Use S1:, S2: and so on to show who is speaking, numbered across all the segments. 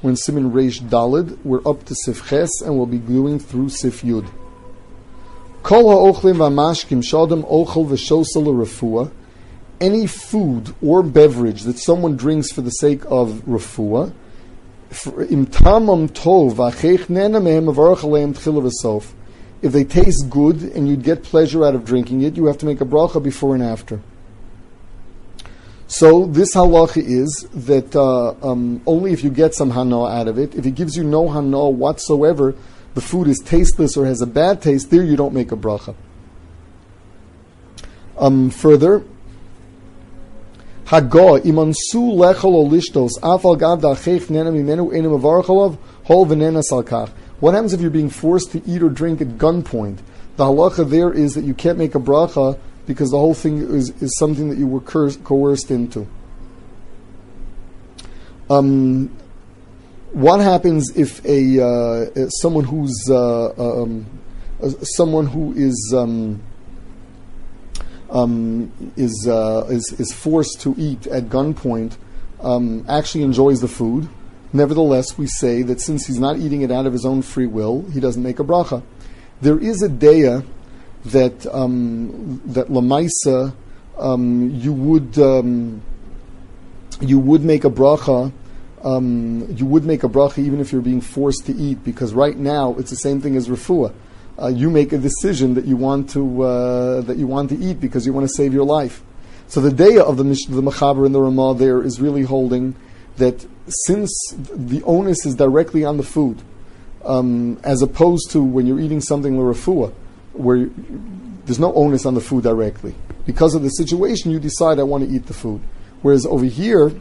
S1: We're in Siman Reish Dalid. We're up to Seif Ches, and we'll be gluing through Seif Yud. Kol. Any food or beverage that someone drinks for the sake of refuah. If they taste good and you'd get pleasure out of drinking it, you have to make a bracha before and after. So this halacha is that uh, um, only if you get some hana out of it, if it gives you no hana whatsoever, the food is tasteless or has a bad taste, there you don't make a bracha. Um, further, Hago imansu lechol olishtos afal gav nena mimenu enim avarchalov hol v'nena salkach. What happens if you're being forced to eat or drink at gunpoint? The halacha there is that you can't make a bracha because the whole thing is, is something that you were coerced into. Um, what happens if a uh, someone who's uh, um, uh, someone who is um, um, is, uh, is is forced to eat at gunpoint um, actually enjoys the food? Nevertheless, we say that since he's not eating it out of his own free will, he doesn't make a bracha. There is a daya that um, that lamaisa um, you would um, you would make a bracha. Um, you would make a bracha even if you're being forced to eat, because right now it's the same thing as refuah. Uh, you make a decision that you want to uh, that you want to eat because you want to save your life. So the day of the the Mechaber and the Ramah there is really holding that since the onus is directly on the food, um, as opposed to when you're eating something l'refuah, where there's no onus on the food directly. Because of the situation, you decide I want to eat the food. Whereas over here,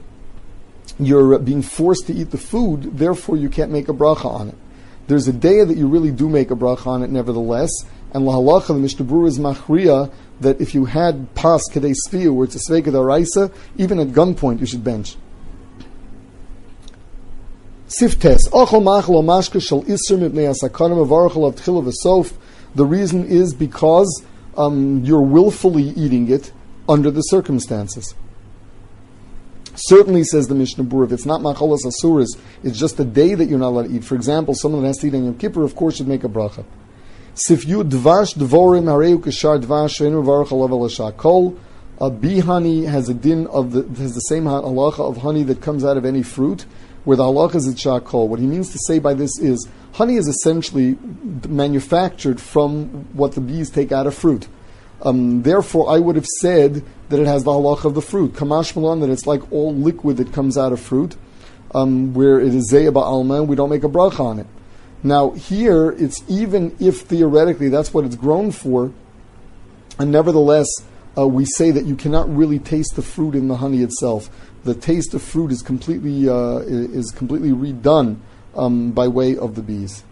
S1: you're being forced to eat the food, therefore you can't make a bracha on it. There's a day that you really do make a bracha on it, nevertheless. And lahalacha, the Mishnah Berurah is machriya that if you had pas kadei sfiu, where it's a sveika daraisa, even at gunpoint you should bench. Siftes, ochel machel mashka shal isr mipnei asakanim avarachal of tchila v'sof, the reason is because um, you're willfully eating it under the circumstances. Certainly, says the Mishnah Berurah, if it's not macholas asuras, it's just a day that you're not allowed to eat. For example, someone that has to eat on Yom Kippur, of course, should make a bracha. Sifyu dvash dvorim hareu kashar dvash sheinu varach alav kol. A bee honey has a din of the has the same halacha of honey that comes out of any fruit, where the halacha is at shakol. What he means to say by this is honey is essentially manufactured from what the bees take out of fruit. Um, therefore, I would have said that it has the halach of the fruit. Kamash Malan, that it's like all liquid that comes out of fruit, um, where it is Zeya Alma, and we don't make a bracha on it. Now, here, it's even if theoretically that's what it's grown for, and nevertheless, uh, we say that you cannot really taste the fruit in the honey itself. The taste of fruit is completely uh, is completely redone um, by way of the bees.